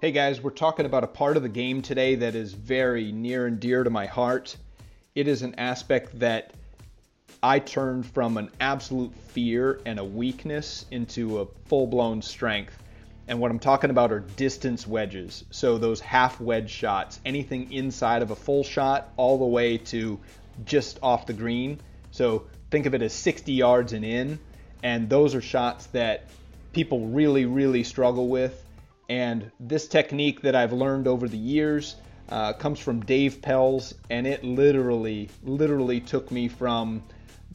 Hey guys, we're talking about a part of the game today that is very near and dear to my heart. It is an aspect that I turned from an absolute fear and a weakness into a full blown strength. And what I'm talking about are distance wedges. So those half wedge shots, anything inside of a full shot, all the way to just off the green. So think of it as 60 yards and in. And those are shots that people really, really struggle with. And this technique that I've learned over the years uh, comes from Dave Pelz, and it literally, literally took me from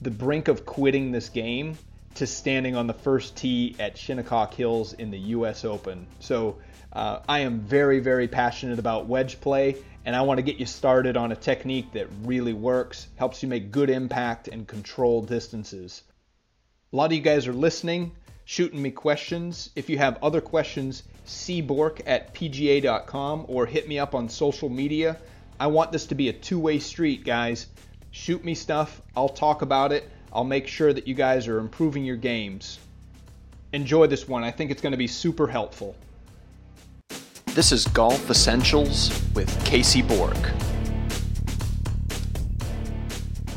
the brink of quitting this game to standing on the first tee at Shinnecock Hills in the U.S. Open. So uh, I am very, very passionate about wedge play, and I want to get you started on a technique that really works, helps you make good impact and control distances. A lot of you guys are listening, shooting me questions. If you have other questions, cbork at pga.com or hit me up on social media. I want this to be a two way street, guys. Shoot me stuff, I'll talk about it. I'll make sure that you guys are improving your games. Enjoy this one, I think it's going to be super helpful. This is Golf Essentials with Casey Bork.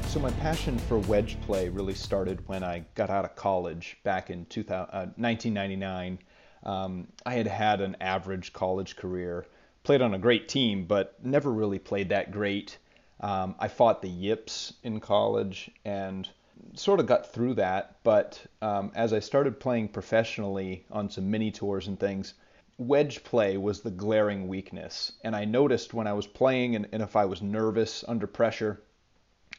So, my passion for wedge play really started when I got out of college back in 2000, uh, 1999. Um, I had had an average college career, played on a great team, but never really played that great. Um, I fought the yips in college and sort of got through that. But um, as I started playing professionally on some mini tours and things, wedge play was the glaring weakness. And I noticed when I was playing and, and if I was nervous under pressure,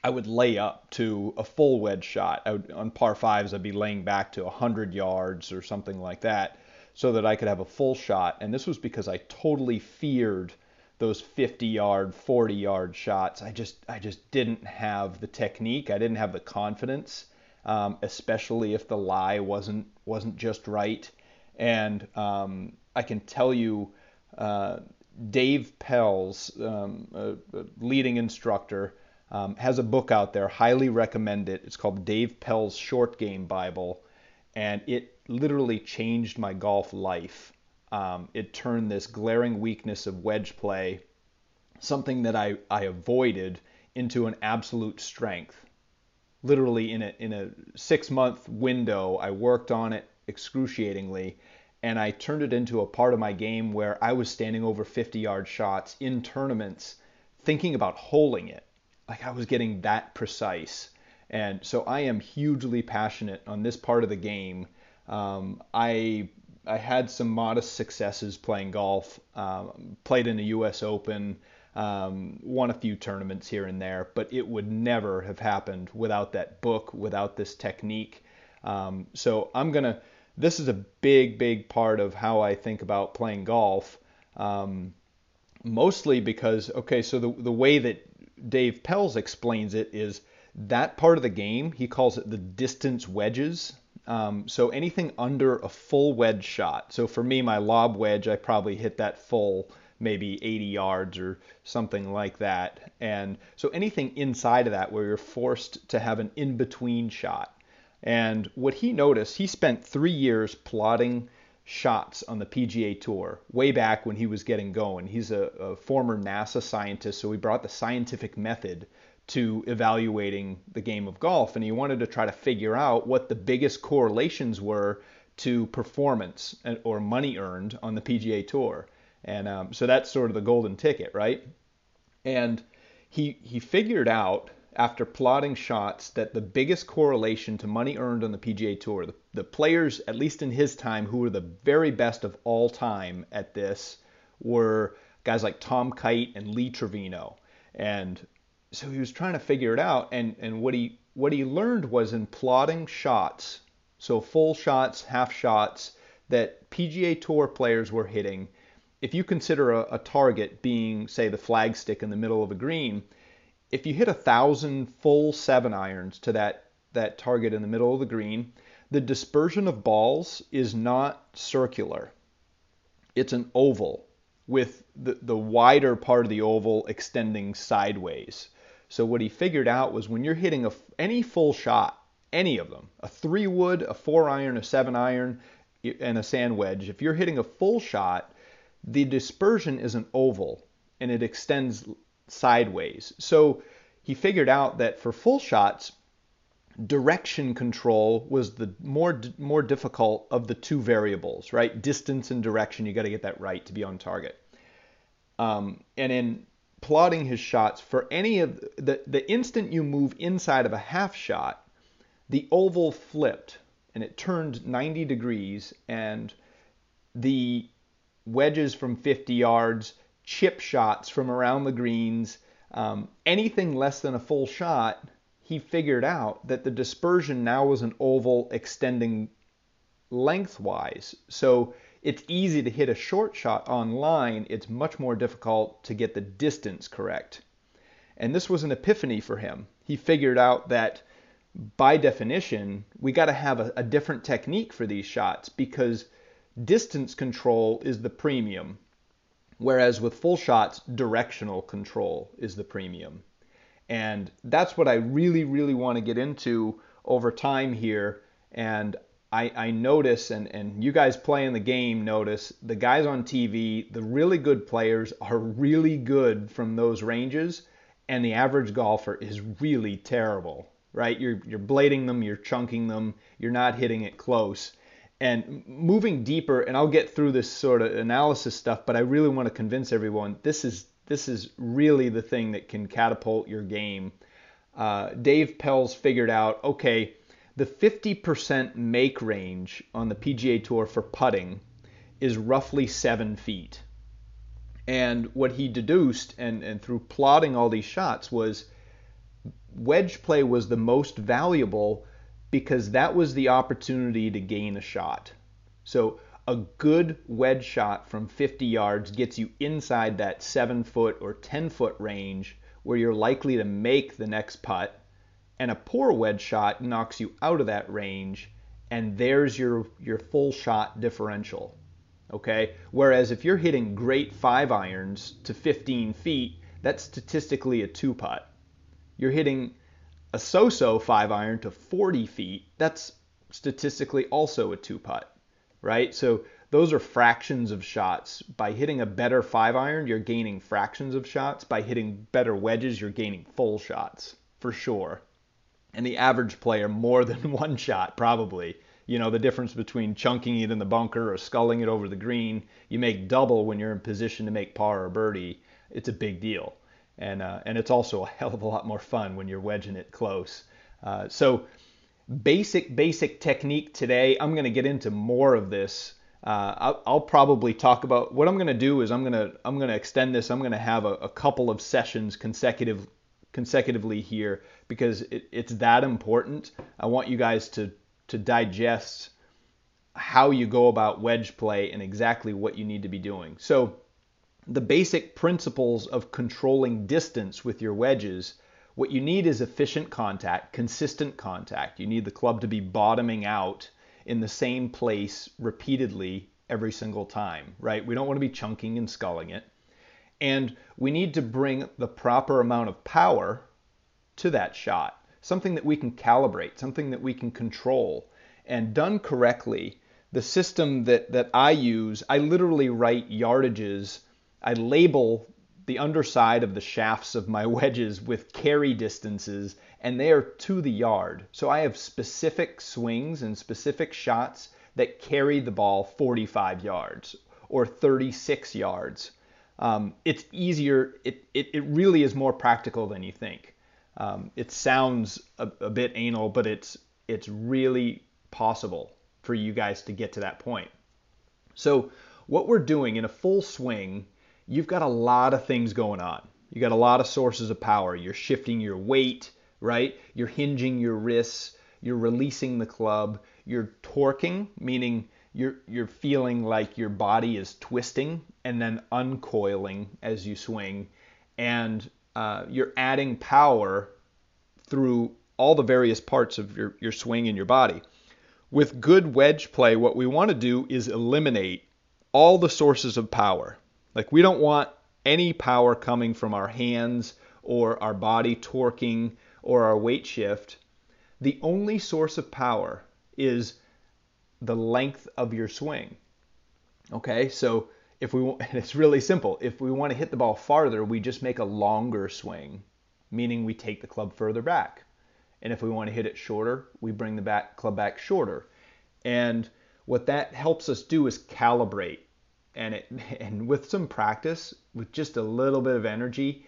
I would lay up to a full wedge shot. Would, on par fives, I'd be laying back to 100 yards or something like that so that I could have a full shot. And this was because I totally feared those 50 yard 40 yard shots. I just i just didn't have the technique. I didn't have the confidence um, especially if the lie wasn't wasn't just right. And um, i can tell you uh, dave Pelz um, a, a leading instructor um, has a book out there highly recommend it. It's called dave Pelz short game bible. And it literally changed my golf life um, it turned this glaring weakness of wedge play, something that I, I avoided, into an absolute strength. Literally, in a, in a six month window, I worked on it excruciatingly, and I turned it into a part of my game where I was standing over 50 yard shots in tournaments, thinking about holing it. Like I was getting that precise. And so I am hugely passionate on this part of the game. Um, I I had some modest successes playing golf. Um, played in the U.S. Open, um, won a few tournaments here and there, but it would never have happened without that book, without this technique. Um, so I'm gonna. This is a big, big part of how I think about playing golf. Um, mostly because okay, so the the way that Dave Pelz explains it is that part of the game. He calls it the distance wedges. Um, so anything under a full wedge shot. So for me, my lob wedge, I probably hit that full, maybe 80 yards or something like that. And so anything inside of that where you're forced to have an in between shot. And what he noticed, he spent three years plotting shots on the PGA Tour way back when he was getting going. He's a, a former NASA scientist, so he brought the scientific method to evaluating the game of golf, and he wanted to try to figure out what the biggest correlations were to performance or money earned on the PGA Tour. And um, so that's sort of the golden ticket, right? And he he figured out after plotting shots that the biggest correlation to money earned on the PGA Tour, the, the players, at least in his time, who were the very best of all time at this, were guys like Tom Kite and Lee Trevino. And so he was trying to figure it out and and what he what he learned was in plotting shots so full shots half shots that PGA Tour players were hitting. If you consider a, a target being say the flagstick in the middle of a green if you hit a thousand full seven irons to that that target in the middle of the green the dispersion of balls is not circular. It's an oval with the, the wider part of the oval extending sideways so what he figured out was when you're hitting a, any full shot, any of them, a three wood, a four iron, a seven iron, and a sand wedge, if you're hitting a full shot, the dispersion is an oval and it extends sideways. So he figured out that for full shots, direction control was the more more difficult of the two variables, right? Distance and direction, you got to get that right to be on target. Um, and in plotting his shots, for any of the the instant you move inside of a half shot, the oval flipped and it turned 90 degrees, and the wedges from 50 yards, chip shots from around the greens, um, anything less than a full shot he figured out that the dispersion now was an oval extending lengthwise. So it's easy to hit a short shot online. It's much more difficult to get the distance correct. And this was an epiphany for him. He figured out that by definition, we got to have a, a, different technique for these shots because distance control is the premium, whereas with full shots, directional control is the premium. And that's what I really, really want to get into over time here. And I, I notice, and, and you guys playing the game notice, the guys on TV, the really good players are really good from those ranges, and the average golfer is really terrible, right? You're, you're blading them, you're chunking them, you're not hitting it close. And moving deeper, and I'll get through this sort of analysis stuff, but I really want to convince everyone this is this is really the thing that can catapult your game. Uh, Dave Pelz figured out okay, the 50% make range on the PGA Tour for putting is roughly seven feet. And what he deduced, and, and through plotting all these shots, was wedge play was the most valuable because that was the opportunity to gain a shot. So a good wedge shot from 50 yards gets you inside that 7 foot or 10 foot range where you're likely to make the next putt and a poor wedge shot knocks you out of that range and there's your your full shot differential okay whereas if you're hitting great 5 irons to 15 feet that's statistically a 2 putt you're hitting a so-so 5 iron to 40 feet that's statistically also a 2 putt right? So those are fractions of shots. By hitting a better five iron, you're gaining fractions of shots. By hitting better wedges, you're gaining full shots for sure. And the average player, more than one shot, probably. You know, the difference between chunking it in the bunker or sculling it over the green, you make double when you're in position to make par or birdie. It's a big deal. And, uh, and it's also a hell of a lot more fun when you're wedging it close. Uh, so basic, basic technique today. I'm going to get into more of this. Uh, I'll, probably talk about what I'm going to do is I'm going to I'm going to extend this. I'm going to have a, a, couple of sessions consecutive consecutively here because it, it's that important. I want you guys to to digest how you go about wedge play and exactly what you need to be doing. So the basic principles of controlling distance with your wedges what you need is efficient contact, consistent contact. You need the club to be bottoming out in the same place repeatedly every single time, right? We don't want to be chunking and sculling it. And we need to bring the proper amount of power to that shot, something that we can calibrate, something that we can control. And done correctly, the system that, that I use, I literally write yardages. I label the underside of the shafts of my wedges with carry distances, and they are to the yard. So I have specific swings and specific shots that carry the ball 45 yards or 36 yards. Um, it's easier, it, it, it, really is more practical than you think. Um, it sounds a, a bit anal, but it's, it's really possible for you guys to get to that point. So, what we're doing in a full swing you've got a lot of things going on. You got a lot of sources of power. You're shifting your weight, right? You're hinging your wrists. You're releasing the club. You're torquing, meaning you're you're feeling like your body is twisting and then uncoiling as you swing, and uh, you're adding power through all the various parts of your, your swing and your body. With good wedge play, what we want to do is eliminate all the sources of power. Like we don't want any power coming from our hands or our body torquing or our weight shift. The only source of power is the length of your swing. Okay, so if we and it's really simple. If we want to hit the ball farther, we just make a longer swing, meaning we take the club further back. And if we want to hit it shorter, we bring the back club back shorter. And what that helps us do is calibrate. And it and with some practice, with just a little bit of energy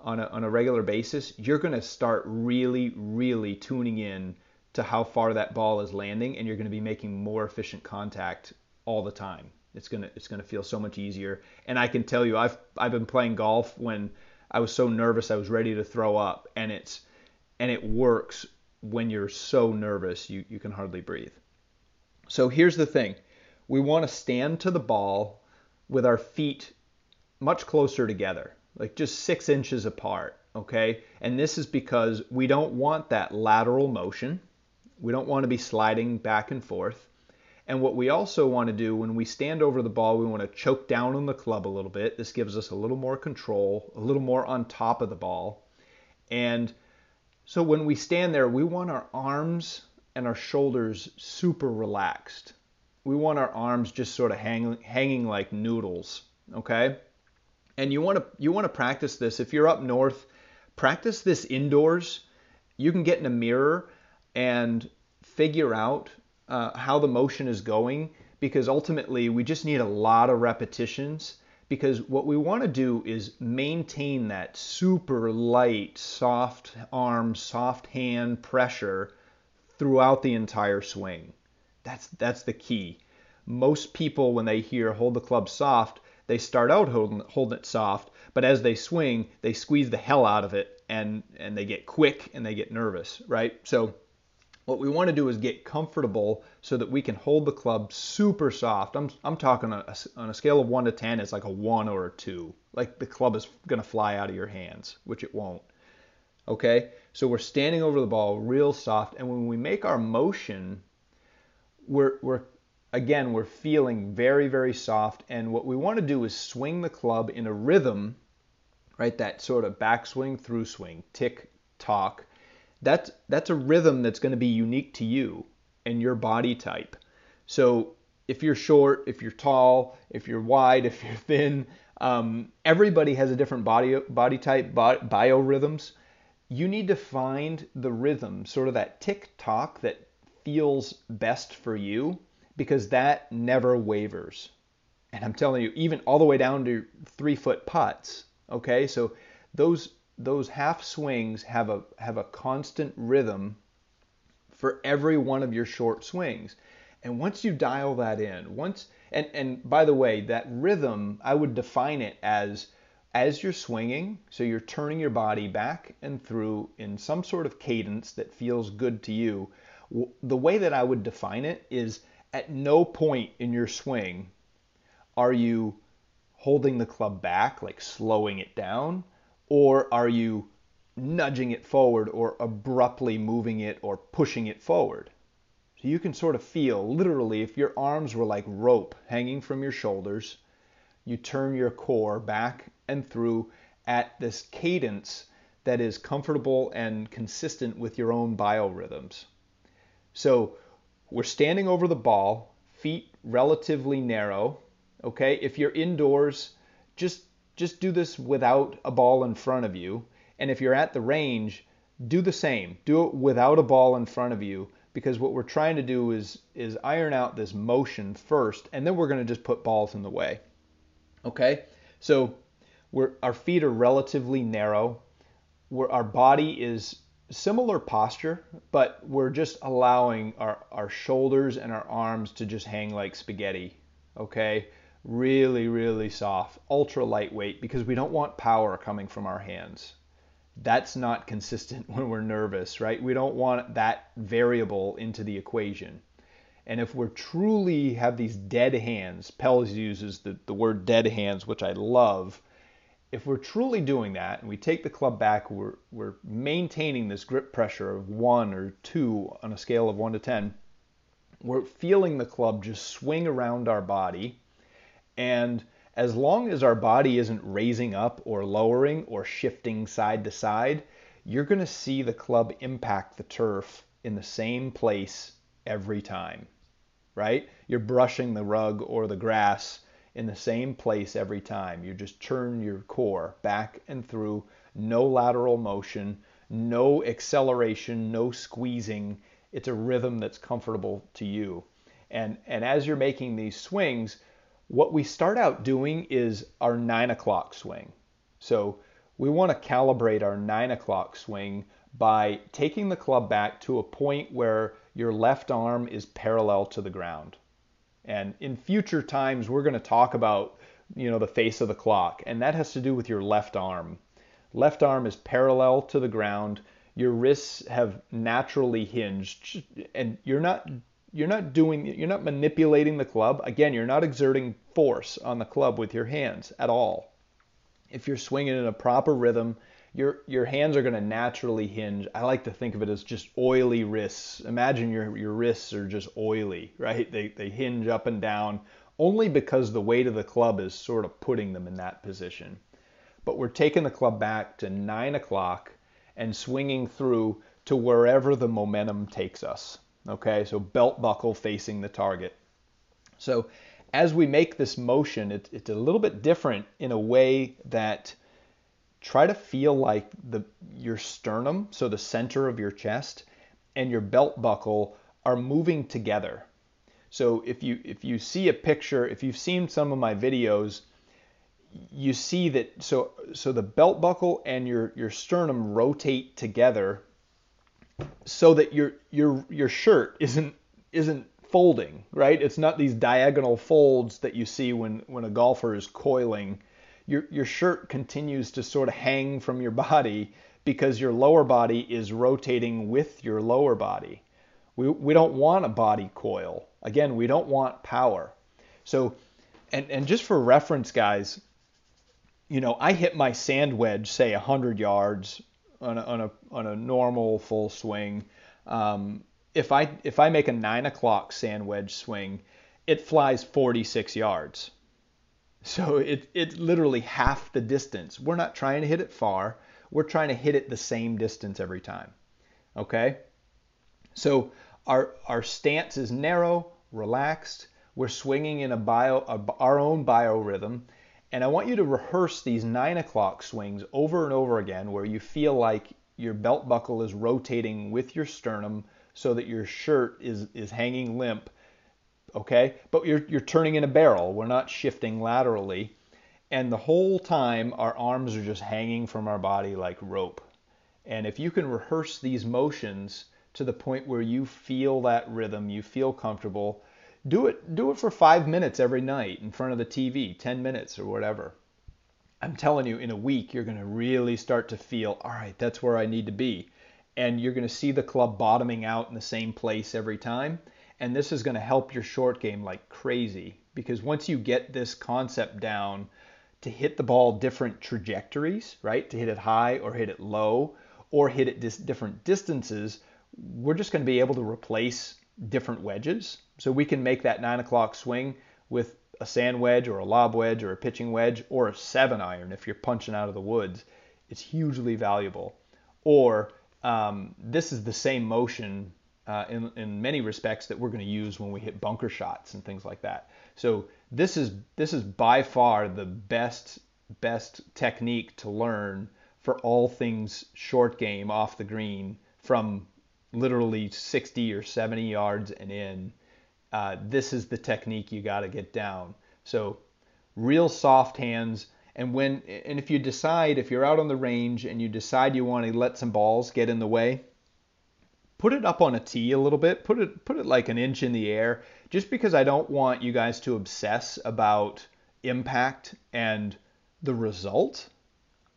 on a, on a regular basis, you're going to start really, really tuning in to how far that ball is landing, and you're going to be making more efficient contact all the time. It's gonna it's gonna feel so much easier. And I can tell you, I've I've been playing golf when I was so nervous I was ready to throw up, and it's and it works when you're so nervous you, you can hardly breathe. So here's the thing. We want to stand to the ball with our feet much closer together, like just six inches apart, okay? And this is because we don't want that lateral motion. We don't want to be sliding back and forth. And what we also want to do when we stand over the ball, we want to choke down on the club a little bit. This gives us a little more control, a little more on top of the ball. And so when we stand there, we want our arms and our shoulders super relaxed. We want our arms just sort of hang, hanging like noodles, okay? And you want to you want to practice this. If you're up north, practice this indoors. You can get in a mirror and figure out uh, how the motion is going because ultimately we just need a lot of repetitions because what we want to do is maintain that super light, soft arm, soft hand pressure throughout the entire swing. That's that's the key. Most people when they hear hold the club soft, they start out holding, holding it soft, but as they swing, they squeeze the hell out of it and and they get quick and they get nervous, right? So what we want to do is get comfortable so that we can hold the club super soft. I'm, I'm talking on a, on a scale of 1 to 10, it's like a 1 or a 2. Like the club is going to fly out of your hands, which it won't. Okay? So we're standing over the ball real soft. And when we make our motion, we're, we're again, we're feeling very, very soft. And what we want to do is swing the club in a rhythm, right? That sort of backswing, through swing, tick, tock that's that's a rhythm that's going to be unique to you and your body type. So if you're short, if you're tall, if you're wide, if you're thin, um, everybody has a different body body type, bio, biorhythms. You need to find the rhythm, sort of that tick tock that feels best for you, because that never wavers. And I'm telling you, even all the way down to three foot putts. Okay, so those those half swings have a have a constant rhythm for every one of your short swings. And once you dial that in, once and and by the way, that rhythm, I would define it as as you're swinging, so you're turning your body back and through in some sort of cadence that feels good to you. The way that I would define it is at no point in your swing are you holding the club back, like slowing it down or are you nudging it forward or abruptly moving it or pushing it forward? So you can sort of feel literally if your arms were like rope hanging from your shoulders, you turn your core back and through at this cadence that is comfortable and consistent with your own biorhythms. So we're standing over the ball, feet relatively narrow. Okay, if you're indoors, just just do this without a ball in front of you. And if you're at the range, do the same. Do it without a ball in front of you because what we're trying to do is is iron out this motion first and then we're going to just put balls in the way. Okay? So our feet are relatively narrow. We're, our body is similar posture, but we're just allowing our, our shoulders and our arms to just hang like spaghetti. Okay? Really, really soft, ultra lightweight, because we don't want power coming from our hands. That's not consistent when we're nervous, right? We don't want that variable into the equation. And if we're truly have these dead hands, Pelz uses the, the word dead hands, which I love. If we're truly doing that and we take the club back, we're, we're maintaining this grip pressure of one or two on a scale of one to 10. We're feeling the club just swing around our body and as long as our body isn't raising up or lowering or shifting side to side, you're going to see the club impact the turf in the same place every time, right? You're brushing the rug or the grass in the same place every time. You just turn your core back and through, no lateral motion, no acceleration, no squeezing. It's a rhythm that's comfortable to you. And, and as you're making these swings, what we start out doing is our nine o'clock swing. So we want to calibrate our nine o'clock swing by taking the club back to a point where your left arm is parallel to the ground. And in future times, we're going to talk about, you know, the face of the clock, and that has to do with your left arm. Left arm is parallel to the ground. Your wrists have naturally hinged, and you're not you're not doing you're not manipulating the club. Again, you're not exerting force on the club with your hands at all. If you're swinging in a proper rhythm, your your hands are going to naturally hinge. I like to think of it as just oily wrists. Imagine your your wrists are just oily, right? They they hinge up and down only because the weight of the club is sort of putting them in that position. But we're taking the club back to nine o'clock and swinging through to wherever the momentum takes us. Okay, so belt buckle facing the target. So as we make this motion, it, it's a little bit different in a way that try to feel like the your sternum, so the center of your chest, and your belt buckle are moving together. So if you if you see a picture, if you've seen some of my videos, you see that so so the belt buckle and your your sternum rotate together so that your your your shirt isn't isn't folding, right? It's not these diagonal folds that you see when when a golfer is coiling your, your shirt continues to sort of hang from your body because your lower body is rotating with your lower body. We, we don't want a body coil. Again, we don't want power. So, and, and just for reference, guys, you know, I hit my sand wedge, say 100 yards on a, on a, on a normal full swing. Um, if I if I make a nine o'clock sand wedge swing, it flies 46 yards. So it, it's literally half the distance. We're not trying to hit it far. We're trying to hit it the same distance every time. Okay? So our, our stance is narrow, relaxed. We're swinging in a bio, a, our own biorhythm. And I want you to rehearse these nine o'clock swings over and over again where you feel like your belt buckle is rotating with your sternum so that your shirt is, is hanging limp okay? But you're, you're turning in a barrel. We're not shifting laterally. And the whole time, our arms are just hanging from our body like rope. And if you can rehearse these motions to the point where you feel that rhythm, you feel comfortable, do it do it for 5 minutes every night in front of the TV, 10 minutes or whatever. I'm telling you in a week you're going to really start to feel, all right, that's where I need to be. And you're going to see the club bottoming out in the same place every time and this is going to help your short game like crazy because once you get this concept down to hit the ball different trajectories, right? To hit it high or hit it low or hit it dis- different distances, we're just going to be able to replace different wedges. So we can make that nine o'clock swing with a sand wedge or a lob wedge or a pitching wedge or a seven iron if you're punching out of the woods. It's hugely valuable. Or um, this is the same motion uh, in, in many respects that we're going to use when we hit bunker shots and things like that. So this is this is by far the best best technique to learn for all things short game off the green from literally 60 or 70 yards and in. Uh, this is the technique you got to get down. So real soft hands. And when and if you decide if you're out on the range and you decide you want to let some balls get in the way, put it up on a tee a little bit. Put it put it like an inch in the air, just because I don't want you guys to obsess about impact and the result.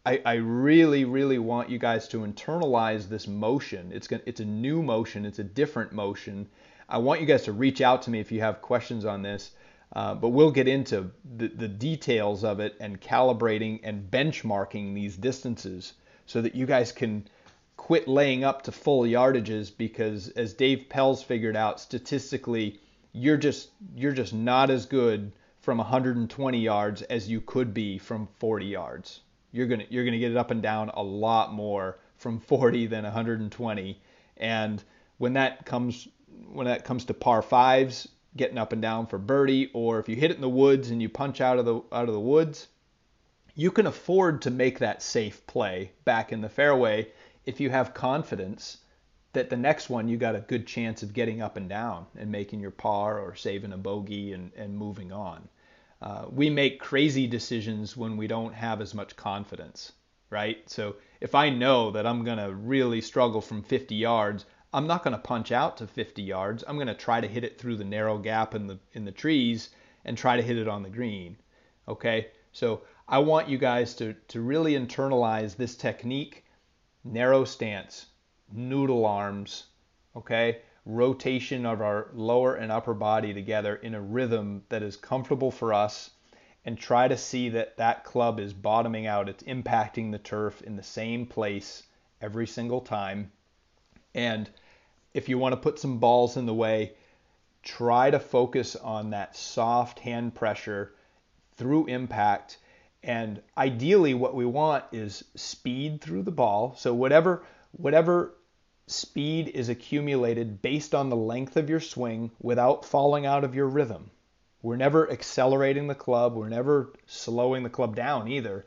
I, I really, really want you guys to internalize this motion. It's gonna, it's a new motion. It's a different motion. I want you guys to reach out to me if you have questions on this. Uh, but we'll get into the, the details of it and calibrating and benchmarking these distances so that you guys can quit laying up to full yardages because as Dave Pelz figured out statistically you're just you're just not as good from 120 yards as you could be from 40 yards. You're to you're to get it up and down a lot more from 40 than 120 and when that comes when that comes to par 5s getting up and down for birdie, or if you hit it in the woods and you punch out of the out of the woods, you can afford to make that safe play back in the fairway if you have confidence that the next one you got a good chance of getting up and down and making your par or saving a bogey and, and moving on. Uh, we make crazy decisions when we don't have as much confidence, right? So if I know that I'm going to really struggle from 50 yards, I'm not going to punch out to 50 yards. I'm going to try to hit it through the narrow gap in the in the trees and try to hit it on the green. Okay? So I want you guys to to really internalize this technique, narrow stance, noodle arms, okay? Rotation of our lower and upper body together in a rhythm that is comfortable for us and try to see that that club is bottoming out. It's impacting the turf in the same place every single time. And if you want to put some balls in the way, try to focus on that soft hand pressure through impact. And ideally, what we want is speed through the ball. So whatever whatever speed is accumulated based on the length of your swing without falling out of your rhythm. We're never accelerating the club, we're never slowing the club down either.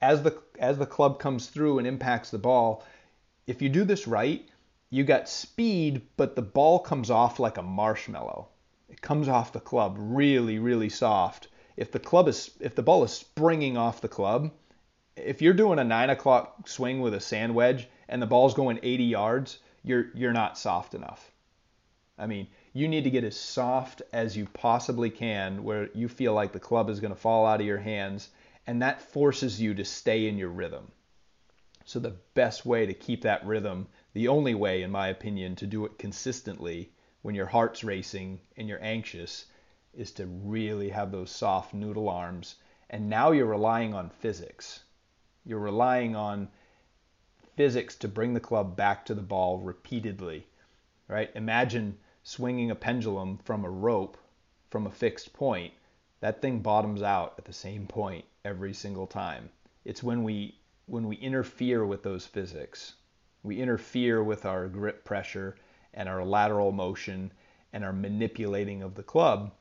As the as the club comes through and impacts the ball, if you do this right, you got speed, but the ball comes off like a marshmallow. It comes off the club really, really soft. If the club is if the ball is springing off the club, if you're doing a nine o'clock swing with a sand wedge and the ball's going 80 yards, you're you're not soft enough. I mean, you need to get as soft as you possibly can where you feel like the club is going to fall out of your hands and that forces you to stay in your rhythm. So the best way to keep that rhythm, the only way in my opinion to do it consistently when your heart's racing and you're anxious is to really have those soft noodle arms and now you're relying on physics. You're relying on physics to bring the club back to the ball repeatedly, right? Imagine swinging a pendulum from a rope from a fixed point. That thing bottoms out at the same point every single time. It's when we when we interfere with those physics, we interfere with our grip pressure and our lateral motion and our manipulating of the club,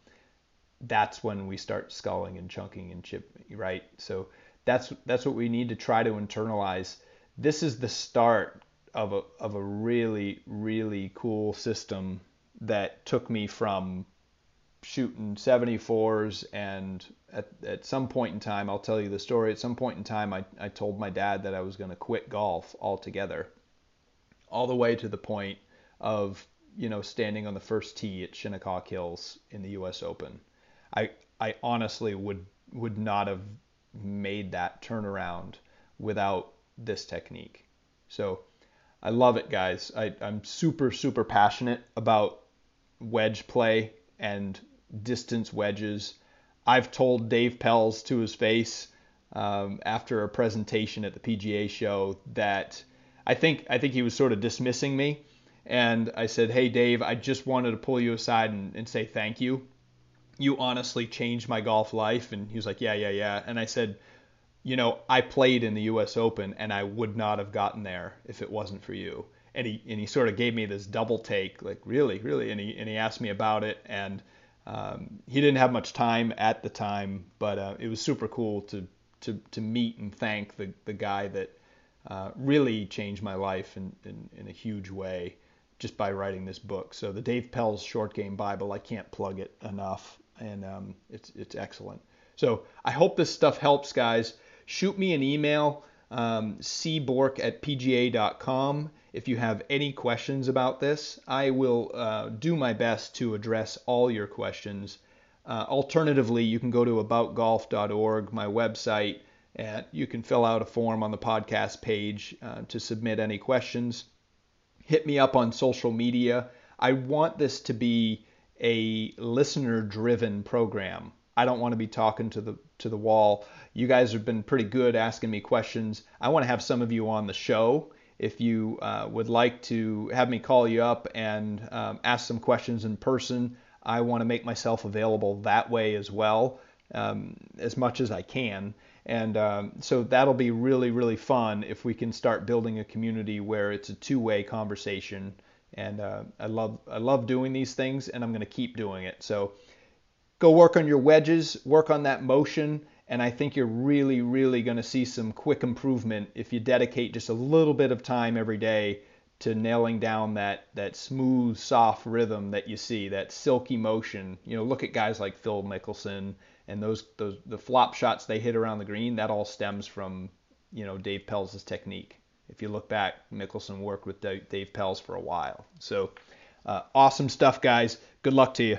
that's when we start sculling and chunking and chipping, right? So that's that's what we need to try to internalize. This is the start of a of a really really cool system that took me from shooting 74s and at, at some point in time I'll tell you the story at some point in time I, I told my dad that I was going to quit golf altogether. All the way to the point of you know standing on the first tee at Shinnecock Hills in the US Open. I I honestly would would not have made that turnaround without this technique. So I love it, guys. I, I'm super, super passionate about wedge play and distance wedges. I've told Dave Pelz to his face um, after a presentation at the PGA show that I think I think he was sort of dismissing me, and I said, "Hey, Dave, I just wanted to pull you aside and, and say thank you. You honestly changed my golf life." And he was like, "Yeah, yeah, yeah." And I said, you know, I played in the U.S. Open and I would not have gotten there if it wasn't for you. And he and he sort of gave me this double take, like really, really, and he and he asked me about it, and um, he didn't have much time at the time, but uh, it was super cool to to to meet and thank the the guy that uh, really changed my life in, in in a huge way just by writing this book. So the Dave Pelz Short Game Bible, I can't plug it enough, and um, it's it's excellent. So I hope this stuff helps, guys shoot me an email, um, cbork at pga.com. If you have any questions about this, I will uh, do my best to address all your questions. Uh, alternatively, you can go to aboutgolf.org, my website, and you can fill out a form on the podcast page uh, to submit any questions. Hit me up on social media. I want this to be a listener driven program. I don't want to be talking to the to the wall. You guys have been pretty good asking me questions. I want to have some of you on the show. If you uh, would like to have me call you up and um, ask some questions in person, I want to make myself available that way as well, um, as much as I can. And um, so that'll be really, really fun if we can start building a community where it's a two way conversation and uh, I love I love doing these things, and I'm going to keep doing it. So go work on your wedges, work on that motion, and I think you're really really going to see some quick improvement if you dedicate just a little bit of time every day to nailing down that that smooth, soft rhythm that you see, that silky motion. You know, look at guys like Phil Mickelson and those those the flop shots they hit around the green. That all stems from you know Dave Pelz's technique. If you look back, Mickelson worked with Dave Pelz for a while. So uh, awesome stuff, guys. Good luck to you.